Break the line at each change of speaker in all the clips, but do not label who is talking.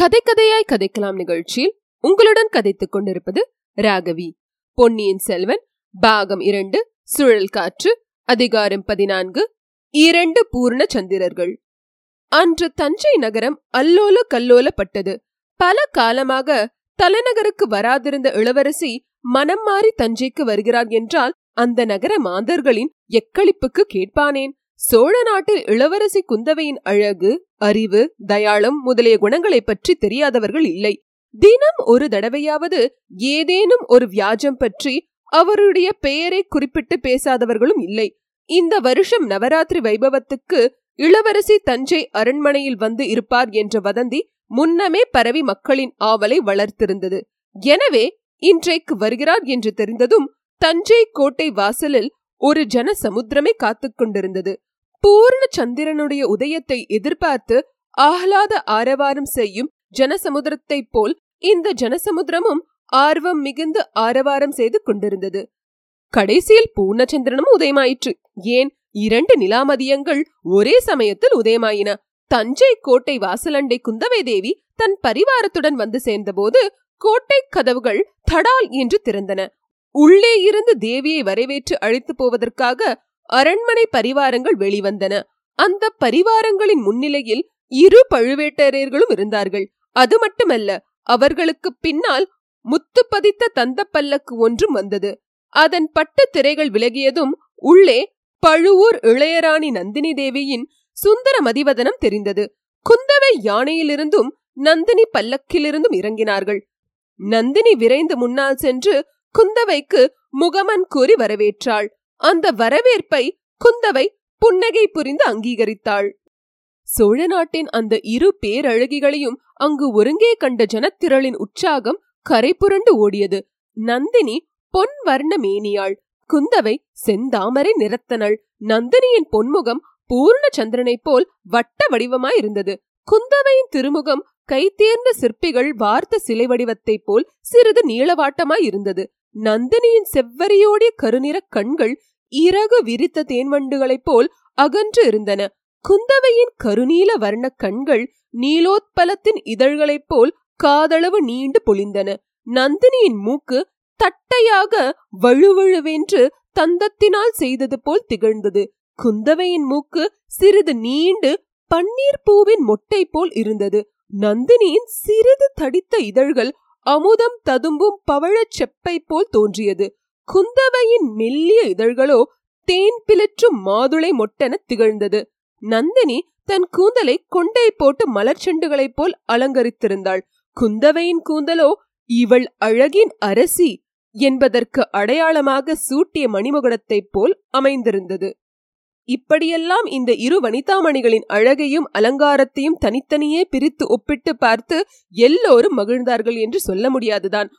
கதை கதையாய் கதைக்கலாம் நிகழ்ச்சியில் உங்களுடன் கதைத்துக் கொண்டிருப்பது ராகவி. பொன்னியின் செல்வன் பாகம் இரண்டு சுழல் காற்று அதிகாரம் பதினான்கு இரண்டு பூர்ண சந்திரர்கள். அன்று தஞ்சை நகரம் அல்லோல கல்லோலப்பட்டது. பல காலமாக தலைநகருக்கு வராதிருந்த இளவரசி மனம் மாறி தஞ்சைக்கு வருகிறார் என்றால் அந்த நகர மாந்தர்களின் எக்களிப்புக்கு கேட்பானேன். சோழ நாட்டில் இளவரசி குந்தவையின் அழகு அறிவு தயாளம் முதலிய குணங்களைப் பற்றி தெரியாதவர்கள் இல்லை. தினம் ஒரு தடவையாவது ஏதேனும் ஒரு வியாஜம் பற்றி அவருடைய பெயரை குறிப்பிட்டு பேசாதவர்களும் இல்லை. இந்த வருஷம் நவராத்திரி வைபவத்துக்கு இளவரசி தஞ்சை அரண்மனையில் வந்து இருப்பார் என்ற வதந்தி முன்னமே பரவி மக்களின் ஆவலை வளர்த்திருந்தது. எனவே இன்றைக்கு வருகிறார் என்று தெரிந்ததும் தஞ்சை கோட்டை வாசலில் ஒரு ஜன சமுத்திரமே காத்துக் கொண்டிருந்தது. பூர்ண சந்திரனுடைய உதயத்தை எதிர்பார்த்து ஆஹ்லாத ஆரவாரம் செய்யும் ஜனசமுத்திரத்தைப் போல் இந்த ஜனசமுத்திரமும் ஆர்வம் மிகுந்து ஆரவாரம் செய்து கொண்டிருந்தது. கடைசியில் பூர்ணச்சந்திரனும் உதயமாயிற்று. ஏன்? இரண்டு நிலாமதியங்கள் ஒரே சமயத்தில் உதயமாயின. தஞ்சை கோட்டை வாசலண்டை குந்தவை தேவி தன் பரிவாரத்துடன் வந்து சேர்ந்தபோது கோட்டை கதவுகள் தடால் என்று திறந்தன. உள்ளே இருந்து தேவியை வரவேற்று அழைத்து போவதற்காக அரண்மனை பரிவாரங்கள் வெளிவந்தன. அந்த பரிவாரங்களின் முன்னிலையில் இரு பழுவேட்டரையர்களும் இருந்தார்கள். அது மட்டுமல்ல அவர்களுக்கு பின்னால் முத்து பதித்த தந்த பல்லக்கு ஒன்றும் வந்தது. அதன் பட்டு திரைகள் விலகியதும் உள்ளே பழுவூர் இளையராணி நந்தினி தேவியின் சுந்தர மதிவதனம் தெரிந்தது. குந்தவை யானையிலிருந்தும் நந்தினி பல்லக்கிலிருந்தும் இறங்கினார்கள். நந்தினி விரைந்து முன்னால் சென்று குந்தவைக்கு முகமன் கூறி வரவேற்றாள். அந்த வரவேற்பை குந்தவை புன்னகை புரிந்து அங்கீகரித்தாள். சோழ நாட்டின் அந்த இரு பேரழகிகளையும் அங்கு ஒருங்கே கண்ட ஜனத்திரளின் உற்சாகம் கரை புரண்டு ஓடியது. நந்தினி பொன் வர்ண மேனியாள் குந்தவை செந்தாமரை நிறத்தனள். நந்தினியின் பொன்முகம் பூர்ண சந்திரனைப் போல் வட்ட வடிவமாயிருந்தது குந்தவையின் திருமுகம் கைத்தேர்ந்த சிற்பிகள் வார்த்த சிலை வடிவத்தைப் போல் சிறிது நீளவாட்டமாய் இருந்தது. நந்தினியின் செவ்வரியோடிய கருநிற கண்கள் இறகு விரித்த தேன்வண்டுகளைப் போல் அகன்று இருந்தன. குந்தவையின் கருநீல வர்ண கண்கள் நீலோத்பலத்தின் இதழ்களைப் போல் காதளவு நீண்டு பொழிந்தன. நந்தினியின் மூக்கு தட்டையாக வழுவழுவென்று தந்தத்தினால் செய்தது போல் திகழ்ந்தது. குந்தவையின் மூக்கு சிறிது நீண்டு பன்னீர் பூவின் மொட்டை போல் இருந்தது. நந்தினியின் சிறிது தடித்த இதழ்கள் அமுதம் ததும்பும் பவழச் செப்பை போல் தோன்றியது. குந்தவையின் மெல்லிய இதழ்களோ தேன் பிளற்றும் மாதுளை மொட்டென திகழ்ந்தது. நந்தினி தன் கூந்தலை கொண்டை போட்டு மலர்ச்செண்டுகளைப் போல் அலங்கரித்திருந்தாள். குந்தவையின் கூந்தலோ இவள் அழகின் அரசி என்பதற்கு அடையாளமாக சூட்டிய மணிமுகடத்தைப் போல் அமைந்திருந்தது. இப்படியெல்லாம் இந்த இரு வனிதாமணிகளின் அழகையும் அலங்காரத்தையும் தனித்தனியே பிரித்து ஒப்பிட்டு பார்த்து எல்லோரும் மகிழ்ந்தார்கள் என்று சொல்ல முடியாதுதான்.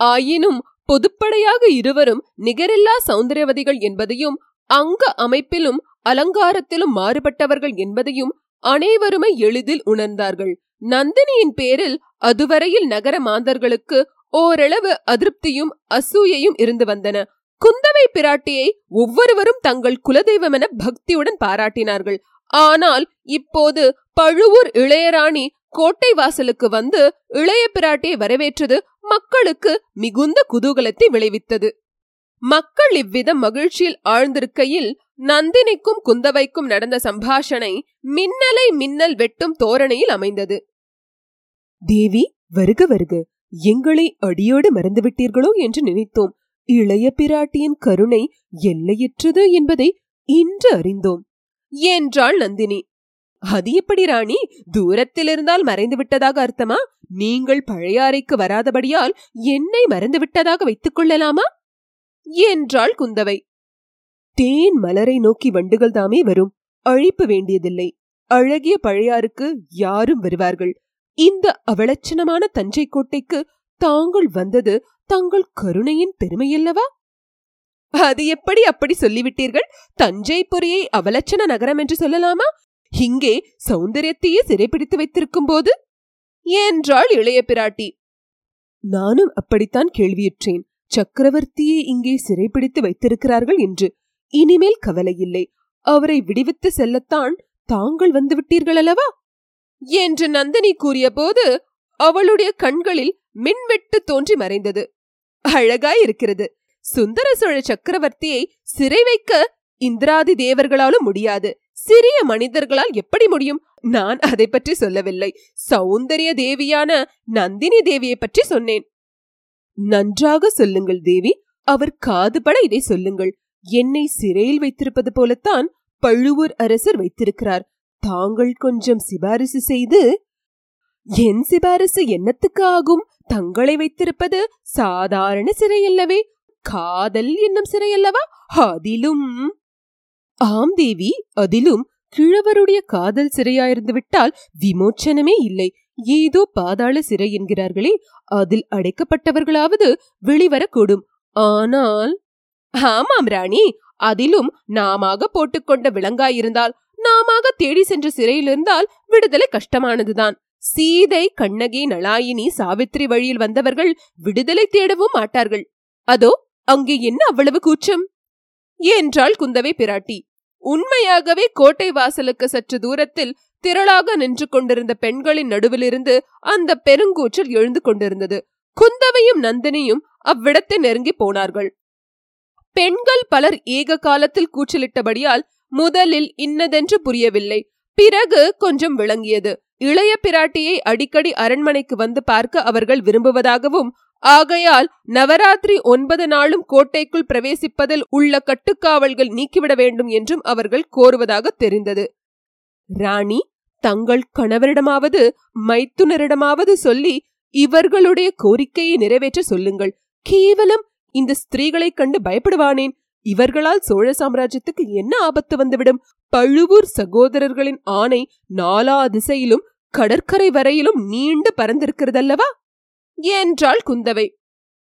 ஆயினும் பொதுப்படையாக இருவரும் நிகரில்லா சௌந்தரியவதிகள் என்பதையும் அங்க அமைப்பிலும் அலங்காரத்திலும் மாறுபட்டவர்கள் என்பதையும் அனைவருமே எளிதில் உணர்ந்தார்கள். நந்தினியின் பேரில் அதுவரையில் நகர மாந்தர்களுக்கு ஓரளவு அதிருப்தியும் அசூயையும் இருந்து வந்தன. குந்தவை பிராட்டியை ஒவ்வொருவரும் தங்கள் குலதெய்வம் என பக்தியுடன் பாராட்டினார்கள். ஆனால் இப்போது பழுவூர் இளையராணி கோட்டை வாசலுக்கு வந்து இளைய பிராட்டியை வரவேற்றது மக்களுக்கு மிகுந்த குதூகலத்தை விளைவித்தது. மக்கள் இவ்விதம் மகிழ்ச்சியில் ஆழ்ந்திருக்கையில் நந்தினிக்கும் குந்தவைக்கும் நடந்த சம்பாஷணை மின்னலை மின்னல் வெட்டும் தோரணையில் அமைந்தது.
தேவி வருக வருக. எங்களை அடியோடு மறந்துவிட்டீர்களோ என்று நினைத்தோம். இளைய பிராட்டியின் கருணை எல்லையற்றது என்பதை இன்று அறிந்தோம்
என்றாள் நந்தினி.
அது எப்படி ராணி? தூரத்தில் இருந்தால் மறைந்து விட்டதாக அர்த்தமா? நீங்கள் பழையாறைக்கு வராதபடியால் என்னை மறந்து விட்டதாக வைத்துக் கொள்ளலாமா?
என்றாள் குந்தவை.
தேன் மலரை நோக்கி வண்டுகள் தாமே வரும். அழிப்பு வேண்டியதில்லை. அழகிய பழையாருக்கு யாரும் வருவார்கள். இந்த அவலட்சணமான தஞ்சை கோட்டைக்கு தாங்கள் வந்தது தங்கள் கருணையின் பெருமையல்லவா?
அது எப்படி அப்படி சொல்லிவிட்டீர்கள்? தஞ்சை பொறியை அவலட்சண நகரம் என்று சொல்லலாமா? இங்கே சௌந்தரியத்தையே சிறைப்பிடித்து வைத்திருக்கும் போது என்றாள் இளைய பிராட்டி.
நானும் அப்படித்தான் கேள்வியுற்றேன். சக்கரவர்த்தியை இங்கே சிறைப்பிடித்து வைத்திருக்கிறார்கள் என்று. இனிமேல் கவலையில்லை அவரை விடுவித்து செல்லத்தான் தாங்கள் வந்துவிட்டீர்கள் அல்லவா?
என்று நந்தினி கூறியபோது அவளுடைய கண்களில் மின்வெட்டு தோன்றி மறைந்தது. அழகாய் இருக்கிறது சுந்தர சோழ சக்கரவர்த்தியை சிறை வைக்க இந்திராதி தேவர்களாலும் முடியாது. சிறிய மனிதர்களால் எப்படி முடியும்? நான் அதை பற்றி சொல்லவில்லை. சௌந்தரிய தேவியான நந்தினி தேவியை பற்றி சொன்னேன்.
நன்றாக சொல்லுங்கள் தேவி. அவர் காதுபட இதை சொல்லுங்கள். என்னை சிறையில் வைத்திருப்பது போலத்தான் பழுவூர் அரசர் வைத்திருக்கிறார். தாங்கள் கொஞ்சம் சிபாரிசு செய்து என் சிபாரிசு என்னத்துக்கு ஆகும்? தங்களை வைத்திருப்பது சாதாரண சிறையல்லவே காதல் என்னும் சிறையல்லவா அதிலும் ஆம் தேவி அதிலும் கிழவருடைய காதல் சிறையாயிருந்து விட்டால் விமோச்சனமே இல்லை. ஏதோ பாதாள சிறை என்கிறார்களே அதில் அடைக்கப்பட்டவர்களாவது வெளிவரக்கூடும். ஆனால்
ஆமாம் ராணி அதிலும் நாமாக போட்டுக்கொண்ட விலங்காயிருந்தால் நாமாக தேடி சென்ற சிறையில் இருந்தால் விடுதலை கஷ்டமானதுதான். சீதை கண்ணகி நலாயினி சாவித்திரி வழியில் வந்தவர்கள் விடுதலை தேடவும் மாட்டார்கள். அதோ அங்கே என்ன அவ்வளவு கூச்சம்? என்றாள் குந்தவை பிராட்டி. உண்மையாகவே கோட்டை வாசலுக்கு சற்று தூரத்தில் திரளாக நின்று கொண்டிருந்த பெண்களின் நடுவிலிருந்து அந்த பெருங்கூச்சல் எழுந்து கொண்டிருந்தது. குந்தவையும் நந்தினியும் அவ்விடத்தை நெருங்கி போனார்கள். பெண்கள் பலர் ஏக காலத்தில் கூச்சலிட்டபடியால் முதலில் இன்னதென்று புரியவில்லை. பிறகு கொஞ்சம் விளங்கியது. இளைய பிராட்டியை அடிக்கடி அரண்மனைக்கு வந்து பார்க்க அவர்கள் விரும்புவதாகவும் ஆகையால் நவராத்திரி ஒன்பது நாளும் கோட்டைக்குள் பிரவேசிப்பதில் உள்ள கட்டுக்காவல்கள் நீக்கிவிட வேண்டும் என்றும் அவர்கள் கோருவதாக தெரிந்தது. ராணி தங்கள் கணவரிடமாவது மைத்துனரிடமாவது சொல்லி இவர்களுடைய கோரிக்கையை நிறைவேற்ற சொல்லுங்கள். கேவலம் இந்த ஸ்திரீகளைக் கண்டு பயப்படுவானேன்? இவர்களால் சோழ சாம்ராஜ்யத்துக்கு என்ன ஆபத்து வந்துவிடும்? பழுவூர் சகோதரர்களின் ஆணை நாலா திசையிலும் கடற்கரை வரையிலும் நீண்டு பறந்திருக்கிறதல்லவா என்றாள் குந்தவை.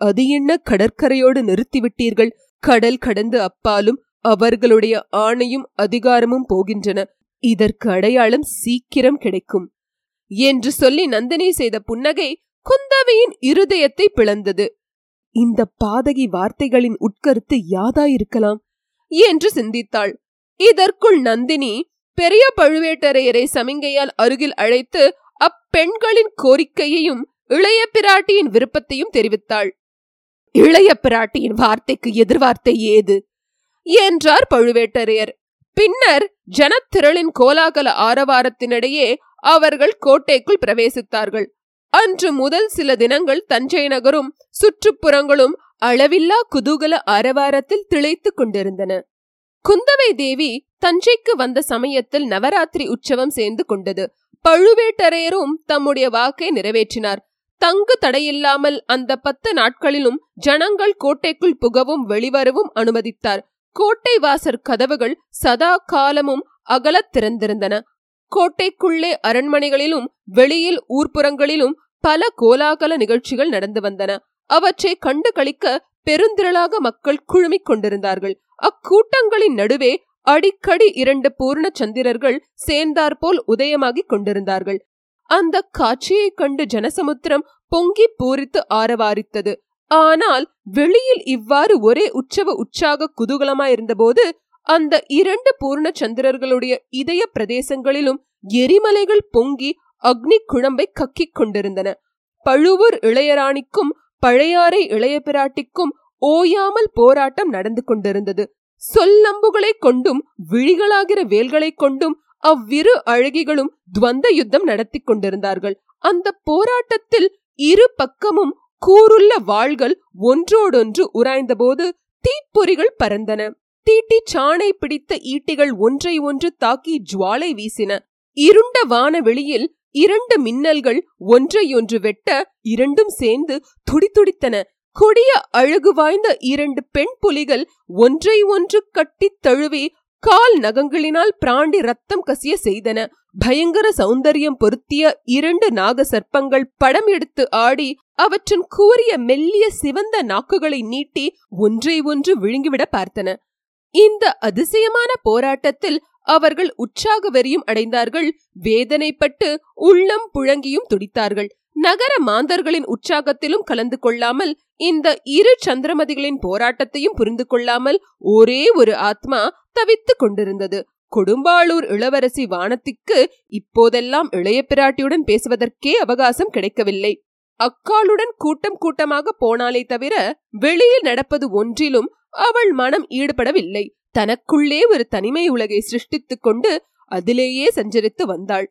அது என்ன கடற்கரையோடு நிறுத்திவிட்டீர்கள்? கடல் கடந்து அப்பாலும் அவர்களுடைய ஆணையும் அதிகாரமும் போகின்றன. இதற்கு அடையாளம் சீக்கிரம் கிடைக்கும்.
என்று சொல்லி நந்தினி செய்த புன்னகை குந்தவையின் இருதயத்தை பிளந்தது.
இந்த பாதகி வார்த்தைகளின் உட்கருத்து யாதாயிருக்கலாம்?
என்று சிந்தித்தாள். இதற்குள் நந்தினி பெரிய பழுவேட்டரையரை சமிங்கையால் அருகில் அழைத்து அப்பெண்களின் கோரிக்கையையும் இளைய பிராட்டியின் விருப்பத்தையும் தெரிவித்தாள். இளைய பிராட்டியின் வார்த்தைக்கு எதிர்வார்த்தை ஏது? என்றார் பழுவேட்டரையர். பின்னர் ஜனத்திரளின் கோலாகல ஆரவாரத்தினிடையே அவர்கள் கோட்டைக்குள் பிரவேசித்தார்கள். அன்று முதல் சில தினங்கள் தஞ்சை நகரும் சுற்றுப்புறங்களும் அளவில்லா குதூகல ஆரவாரத்தில் திளைத்துக் கொண்டிருந்தன. குந்தவை தேவி தஞ்சைக்கு வந்த சமயத்தில் நவராத்திரி உற்சவம் சேர்ந்து கொண்டது. பழுவேட்டரையரும் தம்முடைய வாக்கை நிறைவேற்றினார். தங்கு தடையில்லாமல் அந்த பத்து நாட்களிலும் ஜனங்கள் கோட்டைக்குள் புகவும் வெளிவரவும் அனுமதித்தார். கோட்டை வாசற் கதவுகள் சதா காலமும் அகலத் திறந்திருந்தன. கோட்டைக்குள்ளே அரண்மனைகளிலும் வெளியில் ஊர்ப்புறங்களிலும் பல கோலாகல நிகழ்ச்சிகள் நடந்து வந்தன. அவற்றை கண்டு கழிக்க பெருந்திரளாக மக்கள் குழுமிக் கொண்டிருந்தார்கள். அக்கூட்டங்களின் நடுவே அடிக்கடி இரண்டு பூர்ண சந்திரர்கள் சேர்ந்தாற்போல் உதயமாகிக் கொண்டிருந்தார்கள். அந்த காட்சியைக் கண்டு ஜனசமுத்திரம் பொங்கி பூரித்து ஆரவாரித்தது. ஆனால் வெளியில் இவ்வாறு ஒரே உற்சவ உற்சாக குதூகலமாயிருந்தபோது அந்த இரண்டு பூர்ண சந்திரர்களுடைய இதய பிரதேசங்களிலும் எரிமலைகள் பொங்கி அக்னி குழம்பை கக்கிக் கொண்டிருந்தன. பழுவூர் இளையராணிக்கும் பழையாறை இளைய பிராட்டிக்கும் ஓயாமல் போராட்டம் நடந்து கொண்டிருந்தது. சொல்லம்புகளைக் கொண்டும் விழிகளாகிற வேல்களைக் கொண்டும் அவ்விரு அழகிகளும் துவந்த யுத்தம் நடத்தி கொண்டிருந்தார்கள். அந்த போராட்டத்தில் இரு பக்கமும் கூறுள்ள வாள்கள் ஒன்றோடொன்று உராய்ந்தபோது தீப்பொறிகள் பறந்தன. தீட்டி சாணை பிடித்த ஈட்டிகள் ஒன்றை ஒன்று தாக்கி ஜுவாலை வீசின. இருண்ட வானவெளியில் இரண்டு மின்னல்கள் ஒன்றையொன்று வெட்ட இரண்டும் சேர்ந்து துடித்துடித்தன கொடிய அழகு வாய்ந்த இரண்டு பெண் புலிகள் ஒன்றை ஒன்று கட்டித் தழுவி கால் நகங்களினால் பிராண்டி ரத்தம் கசிய செய்தன. பயங்கர சௌந்தரியம் பொருத்திய இரண்டு நாக சர்ப்பங்கள் படம் எடுத்து ஆடி அவற்றின் கூறிய மெல்லிய சிவந்த நாக்குகளை நீட்டி ஒன்றை ஒன்று விழுங்கிவிட பார்த்தன. இந்த அதிசயமான போராட்டத்தில் அவர்கள் உற்சாக வெறியும் அடைந்தார்கள். வேதனைப்பட்டு உள்ளம் புழங்கியும் துடித்தார்கள். நகர மாந்தர்களின் உற்சாகத்திலும் கலந்து கொள்ளாமல் இந்த இரு சந்திரமதிகளின் போராட்டத்தையும் புரிந்து கொள்ளாமல் ஒரே ஒரு ஆத்மா தவித்துக் கொண்டிருந்தது. கொடும்பாளூர் இளவரசி வானத்திற்கு இப்போதெல்லாம் இளைய பிராட்டியுடன் பேசுவதற்கே அவகாசம் கிடைக்கவில்லை. அக்காளுடன் கூட்டம் கூட்டமாக போனாலே தவிர வெளியில் நடப்பது ஒன்றிலும் அவள் மனம் ஈடுபடவில்லை. தனக்குள்ளே ஒரு தனிமை உலகை சிருஷ்டித்துக் கொண்டு அதிலேயே சஞ்சரித்து வந்தாள்.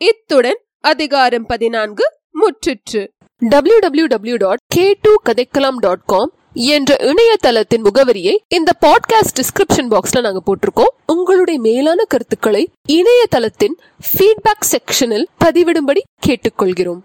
இத்துடன் அதிகாரம் பதினான்கு முற்றிற்று.
W W W dot K two கதைக்கலாம் டாட் காம் என்ற இணையதளத்தின் முகவரியை இந்த பாட்காஸ்ட் டிஸ்கிரிப்ஷன் பாக்ஸ்ல நாங்க போட்டிருக்கோம். உங்களுடைய மேலான கருத்துக்களை இணையதளத்தின் ஃபீட்பேக் செக்ஷனில் பதிவிடும்படி கேட்டுக்கொள்கிறோம்.